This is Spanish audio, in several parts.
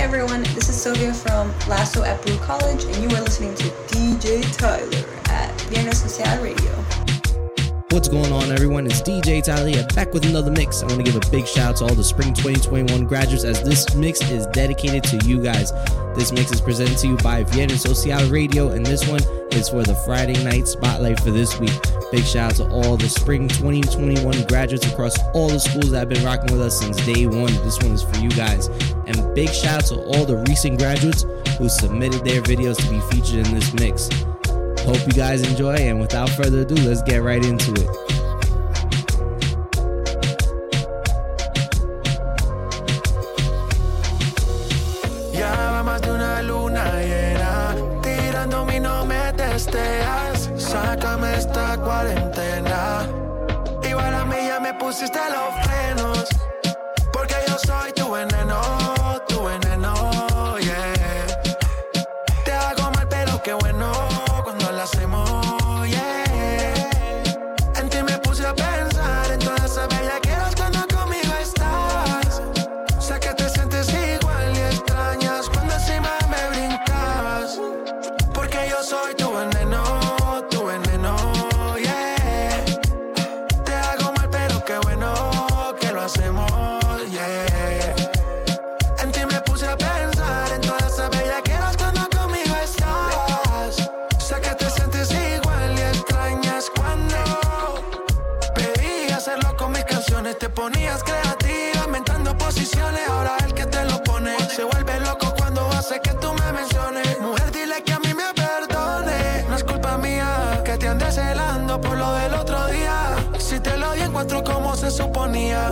everyone, this is Sylvia from Lasso at Blue College, and you are listening to DJ Tyler at Viernes Social Radio. What's going on, everyone? It's DJ Tyler back with another mix. I want to give a big shout out to all the spring 2021 graduates as this mix is dedicated to you guys. This mix is presented to you by Vienna Social Radio, and this one is for the Friday night spotlight for this week. Big shout out to all the spring 2021 graduates across all the schools that have been rocking with us since day one. This one is for you guys. And big shout out to all the recent graduates who submitted their videos to be featured in this mix. Hope you guys enjoy, and without further ado, let's get right into it. Pusiste los frenos, porque yo soy tu veneno,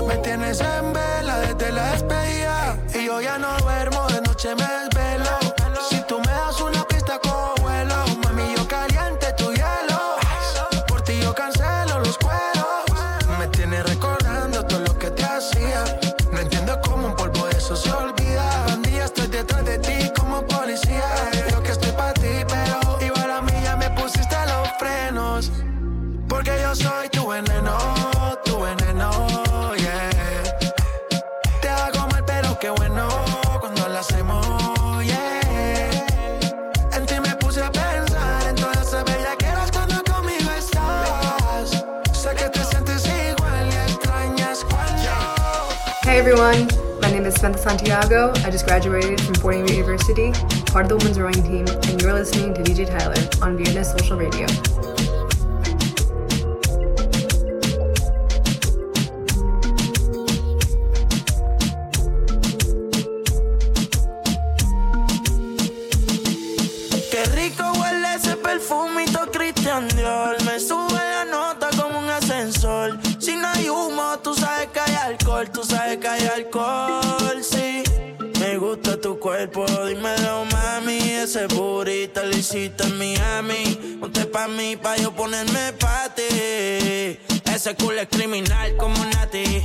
Me tienes en vela desde la despedida. Y yo ya no duermo, de noche me. Hey everyone, my name is Samantha Santiago. I just graduated from Fordham University, part of the women's rowing team, and you're listening to DJ Tyler on Viernes Social Radio. Pa' mí, pa' yo ponerme pa' ti. Ese culo es criminal como Nati.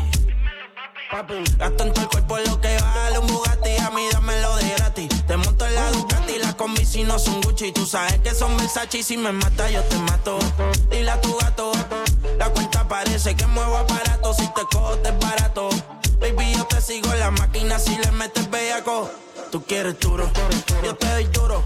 Gasto en todo el cuerpo lo que vale un Bugatti, a mí dámelo de gratis. Te monto en la Ducati, las combi si no son Gucci. Tú sabes que son Versace y si me mata yo te mato. Dile a tu gato, la cuenta parece que muevo aparato. Si te cojo te es barato. Baby, yo te sigo en la máquina si le metes bellaco. Tú quieres duro, yo te doy duro.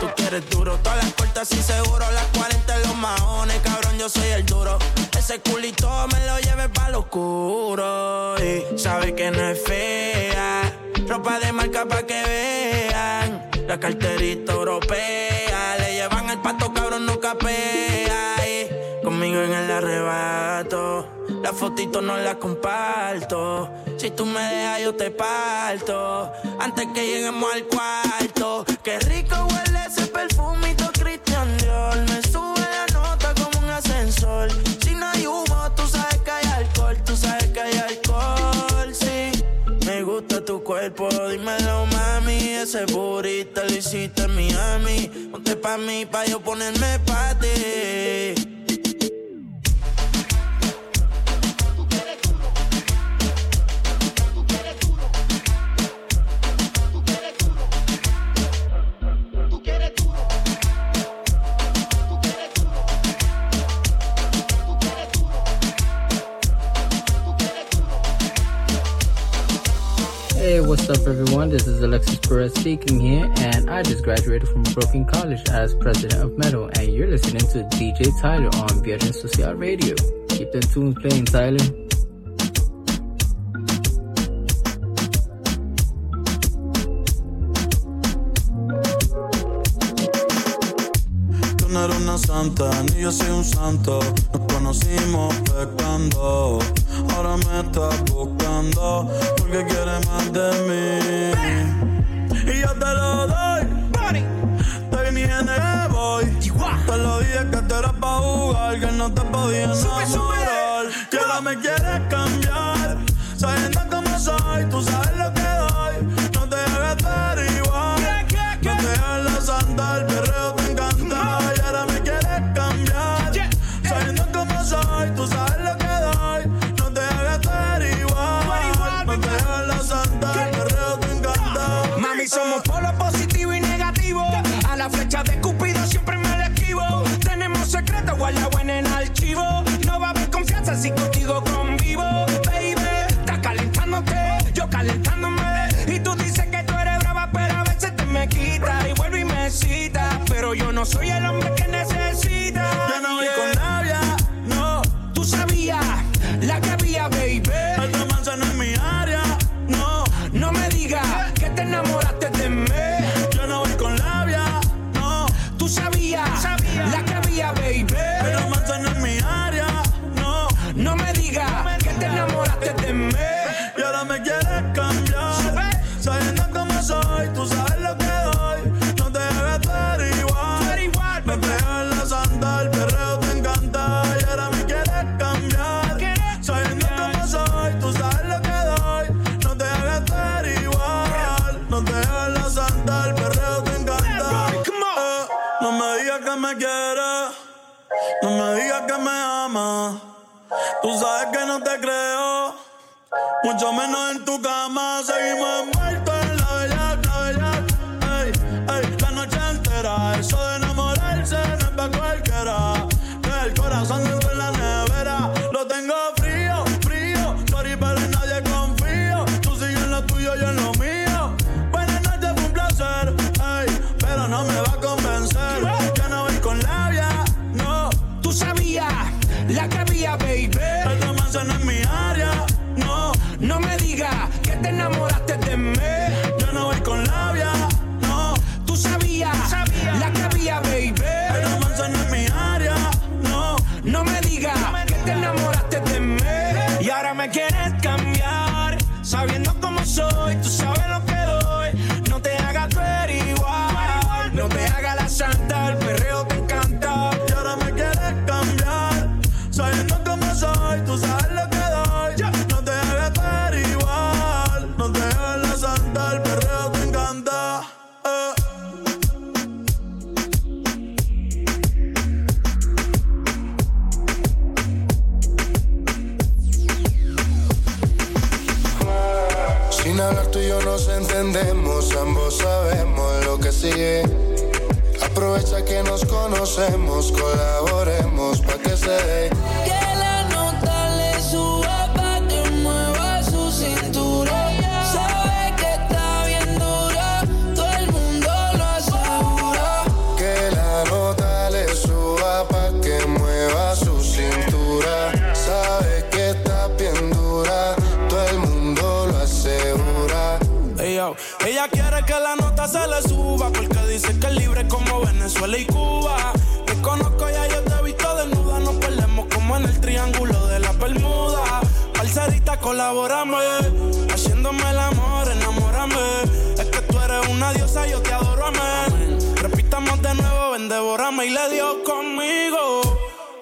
Tú quieres duro, todas las puertas y seguro. Las 40 en los maones, cabrón, yo soy el duro. Ese culito me lo lleve pa' lo oscuro. Y sabe que no es fea. Ropa de marca pa' que vean. La carterita europea. Le llevan el pato, cabrón, no capea. Y conmigo en el arrebato. La fotito no la comparto. Si tú me dejas, yo te parto. Antes que lleguemos al cuarto. Qué rico huele ese perfumito Christian Dior. Me sube la nota como un ascensor. Si no hay humo, tú sabes que hay alcohol. Tú sabes que hay alcohol, sí. Me gusta tu cuerpo, dímelo, mami. Ese burrito lo hiciste en Miami. Ponte pa' mí, pa' yo ponerme pa' ti. What's up, everyone? This is Alexis Perez speaking here, and I just graduated from Brooklyn College as president of Metal, and you're listening to DJ Tyler on Virgin Social Radio. Keep the tunes playing, Tyler. no eres una santa, ni yo soy un santo. Nos conocimos pecando, ahora me estás buscando porque quieres más de mí. Y yo te lo doy, te ni me voy. Te lo dije que te eras pa' jugar, que no te podía enamorar. Y ahora me quieres cambiar, sabiendo cómo soy, tú sabes lo que yo calentándome. Y tú dices que tú eres brava, pero a veces te me quita y vuelvo y me cita. Pero yo no soy el hombre que necesita Tú sabes que no te creo, mucho menos en tu cama. Seguimos en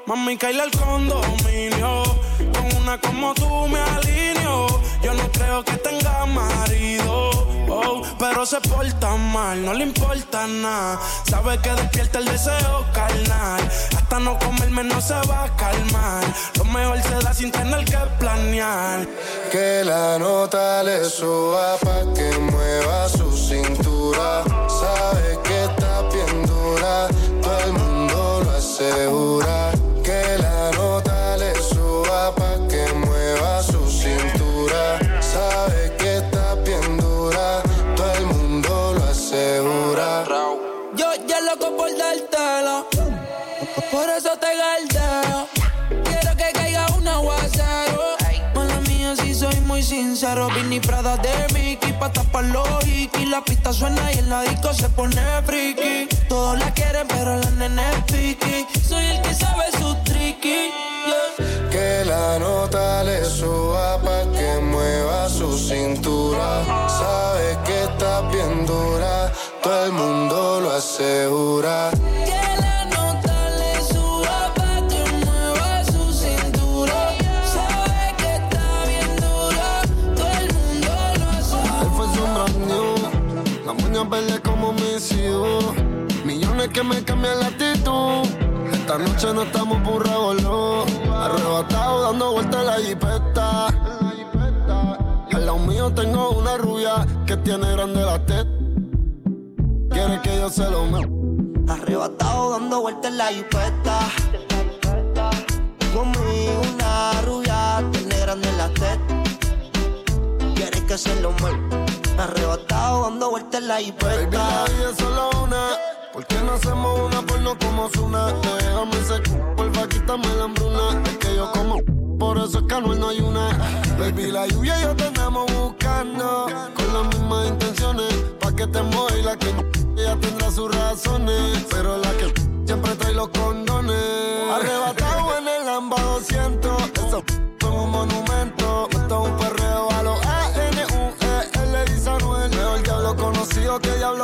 Mami, caíle al condominio. Con una como tú me alineo. Yo no creo que tenga marido. Oh, pero se porta mal, no le importa nada. Sabe que despierta el deseo carnal. Hasta no comerme no se va a calmar. Lo mejor se da sin tener que planear. Que la nota le suba pa' que mueva su cintura sincero. Vinny Prada de Mickey pa' tapar los y La pista suena y en la disco se pone friki. Todos la quieren, pero la nene es piqui. Soy el que sabe su tricky. yeah. Que la nota le suba pa' que mueva su cintura. Sabes que está bien dura, todo el mundo lo asegura. Que me cambian la actitud. Esta noche no estamos por revolú. Arrebatado dando vueltas en la jipeta. Al lado mío tengo una rubia que tiene grande la teta. Quiere que yo se lo me. Arrebatado dando vueltas en la jipeta. Conmigo una rubia tiene grande la teta. Quiere que se lo mueva. Arrebatado dando vueltas en la Baby, jipeta. la vida es solo una. ¿Por qué no hacemos una porno como Zuna? Déjame ese porfa, quítame la hambruna. Es que yo como, por eso es que Anuel no hay una. Baby, la lluvia y yo te buscando. Con las mismas intenciones, pa' que te y la que ella tendrá sus razones. Pero la que siempre trae los condones.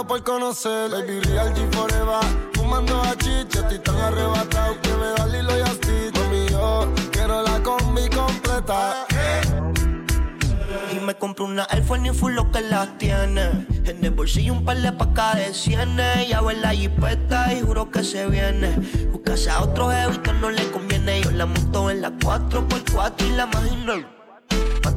Que diablo por conocer. Baby Real G Forever. Fumando a chicha. Estoy tan arrebatado que me da Lilo y Asti. Mami, yo quiero la combi completa. Y me compré una Force ni full lo que las tiene. En el bolsillo un par de pacas de cienes. Ya en la jipeta y juro que se viene. Buscase a otro jevito no le conviene. Yo la monto en la 4x4 y la imagino.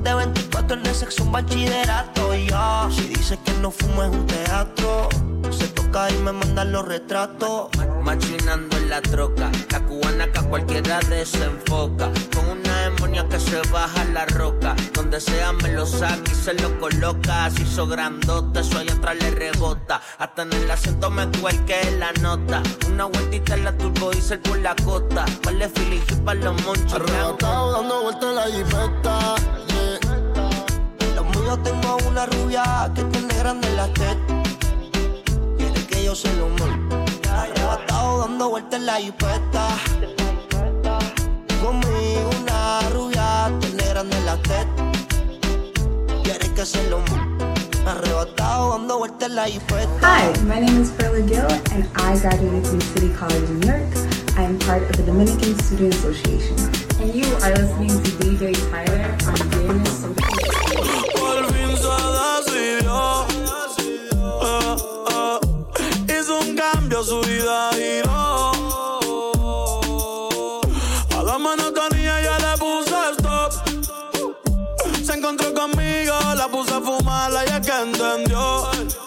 De 24 en el sexo, un bachillerato. Ya, si dice que no fumo es un teatro. Se toca y me mandan los retratos. Machinando en la troca, la cubana que a cualquiera desenfoca. Con una demonia que se baja la roca. Donde sea me lo saca y se lo coloca. Así hizo grandote, eso allá atrás le rebota. Hasta en el asiento me cuelque la nota. Una vueltita en la turbo diesel por la costa. Vale feeling y pa' los monchos. Arrebatado dando vueltas en la jipeta. Míos tengo una rubia que tiene grande la teta. Quiere que yo se lo mueva. Arrebatado dando vueltas en la jipeta. Conmigo una rubia tiene grande la teta. Quiere que se lo mueva. Arrebatado dando vueltas en la jipeta. Hi, my name is Perla Gill, and I graduated from City College in New York. I am part of the Dominican Student Association. And you are listening to DJ Tyler on Viernes cambio, su vida giró. A la monotonía ya le puse stop. Se encontró conmigo, la puse a fumar, la ya que entendió.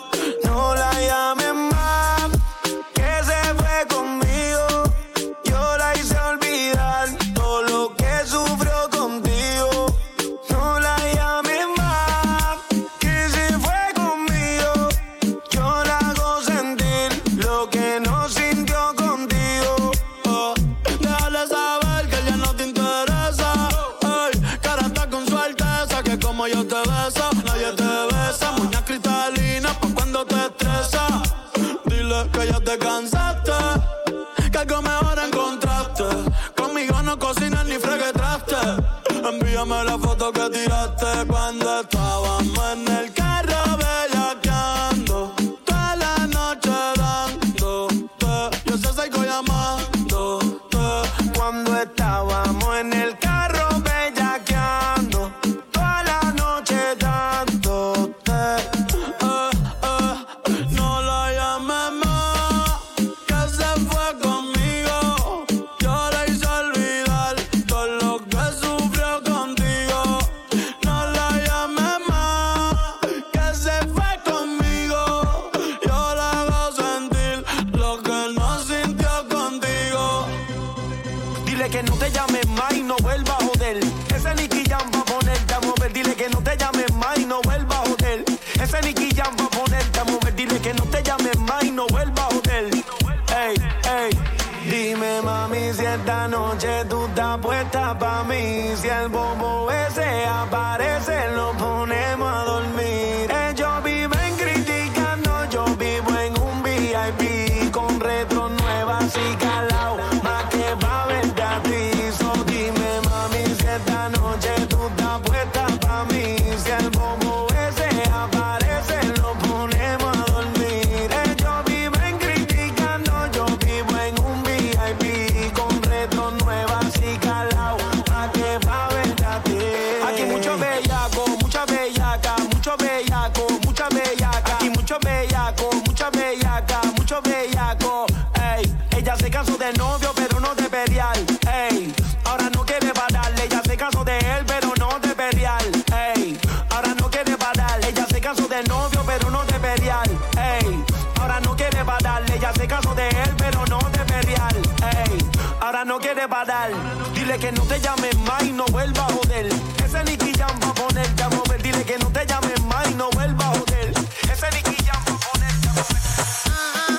Estás puesta pa' mí. Si el bobo ese aparece, lo ponemos Ahora no quiere pararle. Ella se casó de él, pero no de perial. Ey, ahora no quiere parar. Dile que no te llames más y no vuelva a joder. Ese Nicky Jam va a ponerte a mover. Dile que no te llames más y no vuelva a joder. Ese Nicky Jam va a ponerte mover.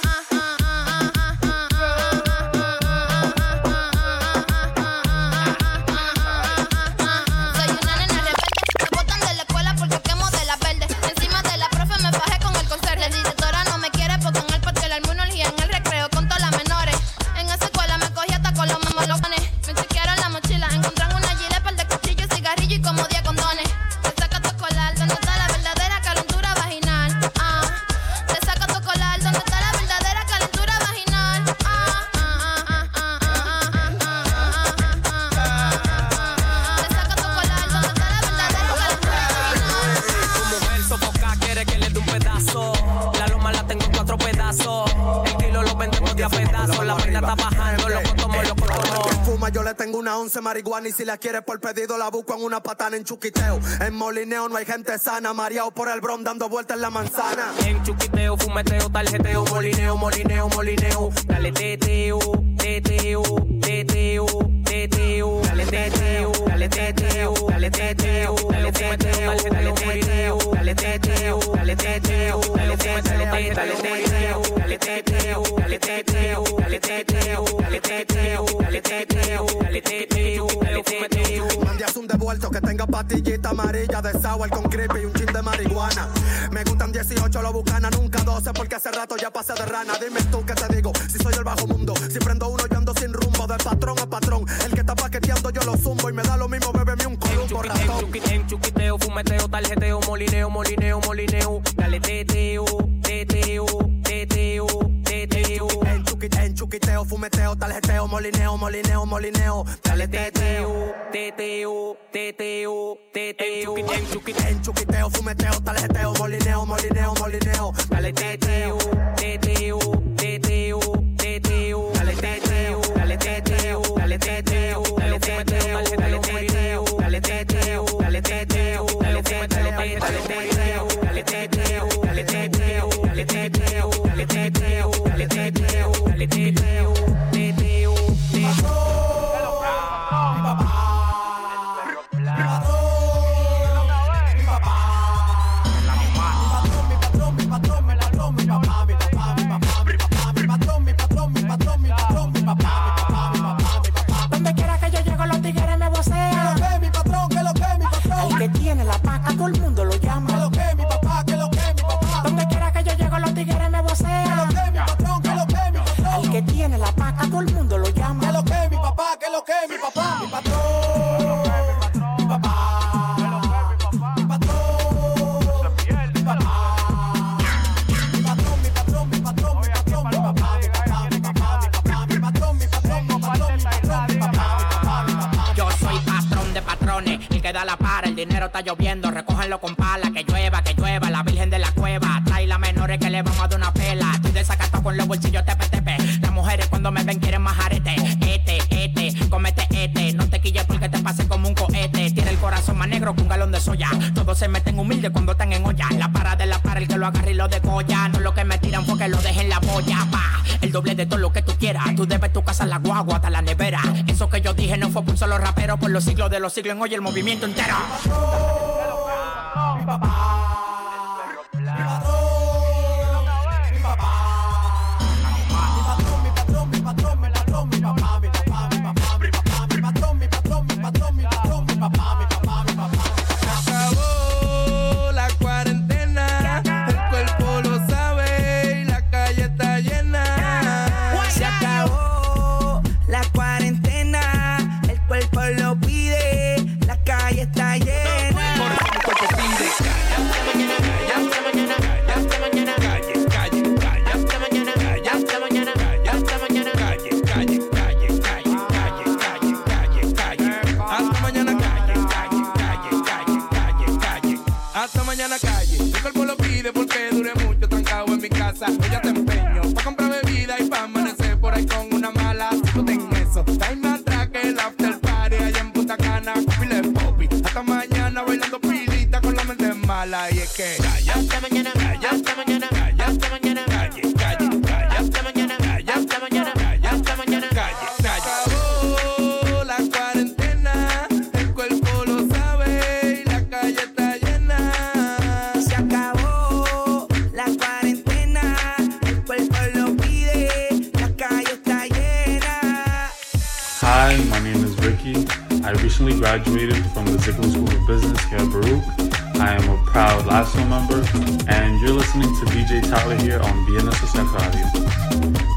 Está bajando, loco tomo, loco tomo. Que fuma, yo le tengo una once marihuana y si la quiere por pedido la busco en una patana en chuquiteo. En molineo no hay gente sana, mareado por el bron dando vueltas en la manzana. En chuquiteo, fumeteo, tarjeteo, molineo, molineo, molineo. Dale teteo, teteo, teteo, teteo. Dale teteo, dale teteo, dale teteo, dale teteo, dale teteo, dale teteo, dale teteo, dale teteo, dale teteo, dale teteo, dale teteo, dale teteo, dale teteo, dale teteo, dale teteo, dale teteo. Un devuelto que tenga pastillita amarilla de sour con creepy y un chin de marihuana. Me gustan 18 lo bucana, nunca 12 porque hace rato ya pasé de rana. Dime tú qué te digo, si soy el bajo mundo. Si prendo uno yo ando sin rumbo, de patrón a patrón. El que está paqueteando yo lo zumbo y me da lo mismo, bébeme un columbo ratón. en chuquiteo, fumeteo, tarjeteo, molineo, molineo, molineo. Dale teteo, teteo, teteo, teteo. En, chuqui- en chuquiteo, fumeteo, tarjeteo, molineo, molineo, molineo. Dale teteo, teteo, teteo, teteo. En chuquiteo, fumeteo, tarjeteo, molineo, molineo, molineo. dale teteo, teteo, teteo, teteo, dale teteo, dale teteo, dale teteo, dale teteo, dale teteo, dale teteo, dale teteo, dale teteo, dale teteo. Lloviendo, recógenlo con pala, que llueva, que llueva, la virgen de la cueva, trae las menores que le vamos a dar una pela, estoy desacato con los bolsillos tepe tepe, las mujeres cuando me ven quieren más arete, este, este, comete este, no te quilles porque te pase como un cohete, tiene el corazón más negro que un galón de soya, todos se meten humildes cuando están en olla, la para de la para, el que lo agarre y lo decolla, no lo que me tiran porque lo dejen la polla, pa, el doble de todo lo que tú quieras, tú debes tu casa, la guagua, hasta la nevera, eso que yo dije no fue por solo rapero, por los siglos de los siglos en hoy el movimiento entero. My name is Ricky. I recently graduated from the Zicklin School of Business here at Baruch. I am a proud LASO member, and you're listening to DJ Tyler here on Vienna Success Radio.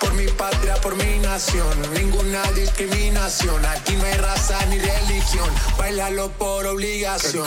Por mi patria, por mi nación, ninguna discriminación. Aquí no hay raza ni religión, bailalo por obligación.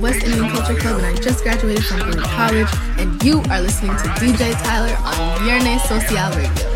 West Indian Culture Club, and I just graduated from Berkeley College, and you are listening to DJ Tyler on Viernes Social Radio.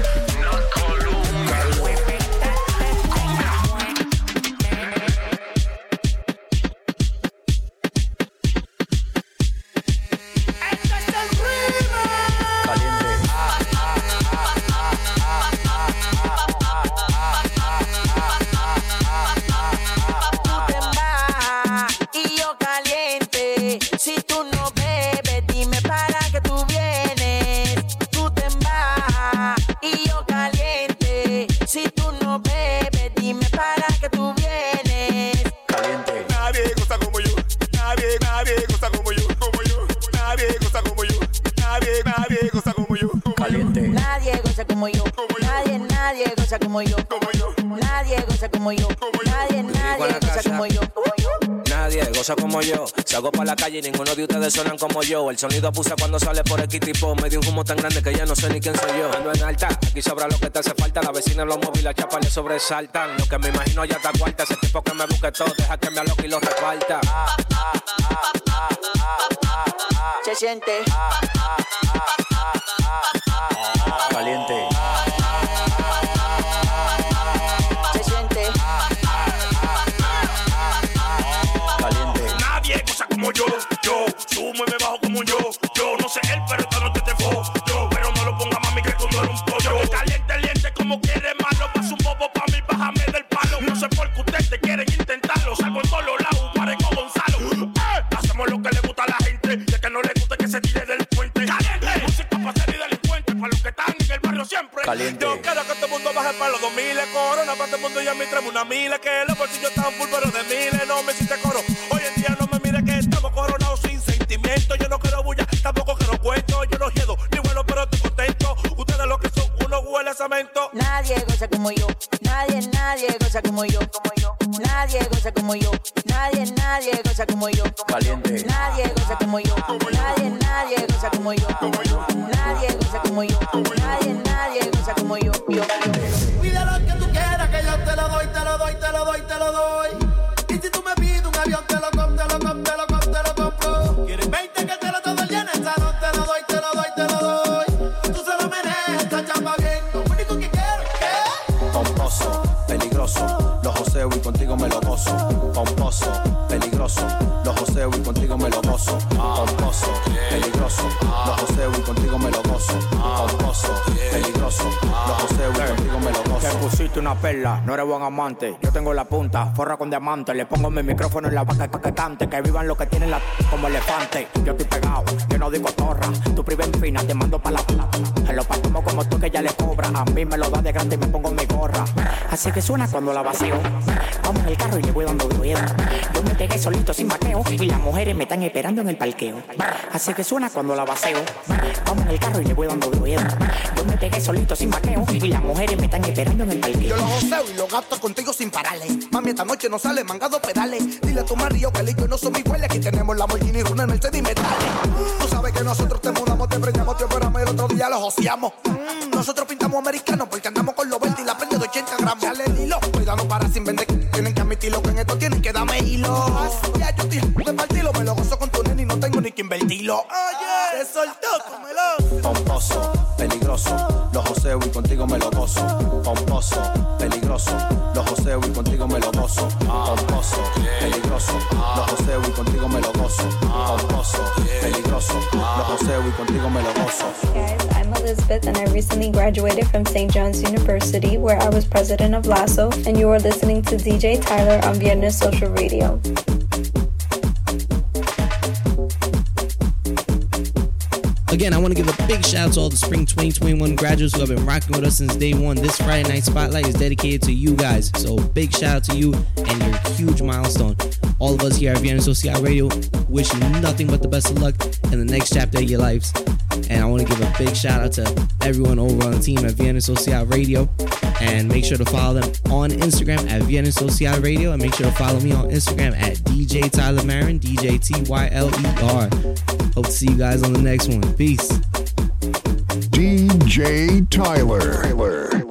goza como yo. Como yo. Nadie goza como yo. Nadie, nadie goza como yo. Como yo. Nadie goza como yo. Salgo para la calle y ninguno de ustedes sonan como yo. El sonido abusa cuando sale por el tipo. Me dio un humo tan grande que ya no sé ni quién soy yo. Ando en alta, aquí sobra lo que te hace falta. La vecina lo móvil, la chapa le sobresaltan. Lo que me imagino ya está cuarta. Ese tipo que me busque todo, deja que me aloque y lo reparta. Se siente. Yo. Caliente. Nadie goza como yo. Nadie, nadie goza como yo. Nadie goza como yo. Nadie, nadie goza como yo. Yo. Pide lo que tú quieras, que yo te lo doy, te lo doy, te lo doy, te lo doy. Y si tú me pides un avión, te lo compro, te lo compro, te lo compro, te lo compro. ¿Quieres 20 que te lo todo el día en el salón? Te lo doy, te lo doy, te lo doy. Tú se lo mereces, esta chamba bien. Lo único que quiero es que... Pomposo, peligroso, perla, no eres buen amante. Yo tengo la punta, forra con diamante. Le pongo mi micrófono en la vaca pa' que cante. Que vivan los que tienen la como elefante. Yo estoy pegado, yo no digo torra. Tu priva en fina, te mando pa' la En los como como tú que ya le cobra. A mí me lo da de grande y me pongo mi gorra. Así que suena cuando la vacío. Vamos en el carro y le voy dando ruedo. Yo me pegué solito sin vaqueo. Y las mujeres me están esperando en el parqueo. Así que suena cuando la vacío. Vamos en el carro y le voy dando ruedo. Yo me pegué solito sin vaqueo. Y las mujeres me están esperando en el parqueo. Yo lo joseo y lo gasto contigo sin pararle. Mami, esta noche no sale mangado pedales. Dile a tu marido que yo no son iguales. Aquí tenemos la Lamborghini, Runa, Mercedes y metales. Tú sabes que nosotros te mudamos, te preñamos, te operamos y el otro día lo joseamos. Nosotros pintamos americanos porque andamos con los 80 gramos. Dale el hilo, cuidado para sin vender. Tienen que admitirlo que en esto tienen que darme hilo. Ya yo estoy de partirlo, me lo gozo con tu nene y no tengo ni que invertirlo. Oye, se soltó, cómelo. Pomposo, peligroso, los joseo y contigo me lo gozo. Pomposo, peligroso, los joseo y contigo me lo gozo. Pomposo, peligroso, los joseo y contigo me lo gozo. Pomposo, peligroso, los joseo y contigo me lo gozo. Guys, and I recently graduated from St. John's University where I was president of LASSO and you are listening to DJ Tyler on Viernes Social Radio. Again, I want to give a big shout out to all the spring 2021 graduates who have been rocking with us since day one. This Friday night spotlight is dedicated to you guys. So big shout out to you and your huge milestone. All of us here at Vienna Social Radio wish you nothing but the best of luck in the next chapter of your lives. And I want to give a big shout out to everyone over on the team at Vienna Social Radio. And make sure to follow them on Instagram at Vienna Social Radio. And make sure to follow me on Instagram at DJ Tyler Marin, DJ T Y L E R. Hope to see you guys on the next one. Peace. DJ Tyler. Tyler.